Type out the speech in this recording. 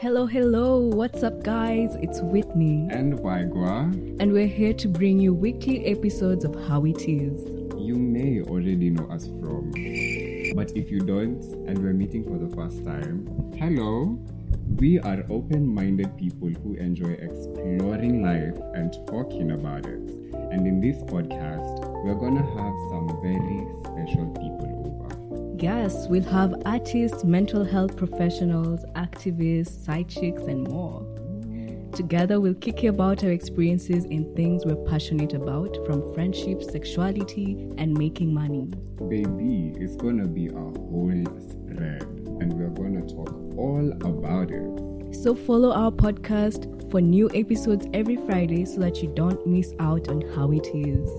Hello, hello. What's up, guys? It's Whitney, and Waigwa. and we're here to bring you weekly episodes of How It Is. You may already know us from, but if you don't and we're meeting for the first time, hello. We are open minded people who enjoy exploring life and talking about it. And in this podcast, we're gonna have some very special people Yes, we'll have artists, mental health professionals, activists, psychics, and more. Together, we'll kick you about our experiences in things we're passionate about, from friendship, sexuality, and making money. Baby, it's gonna be a whole spread, and we're gonna talk all about it. So, follow our podcast for new episodes every Friday so that you don't miss out on how it is.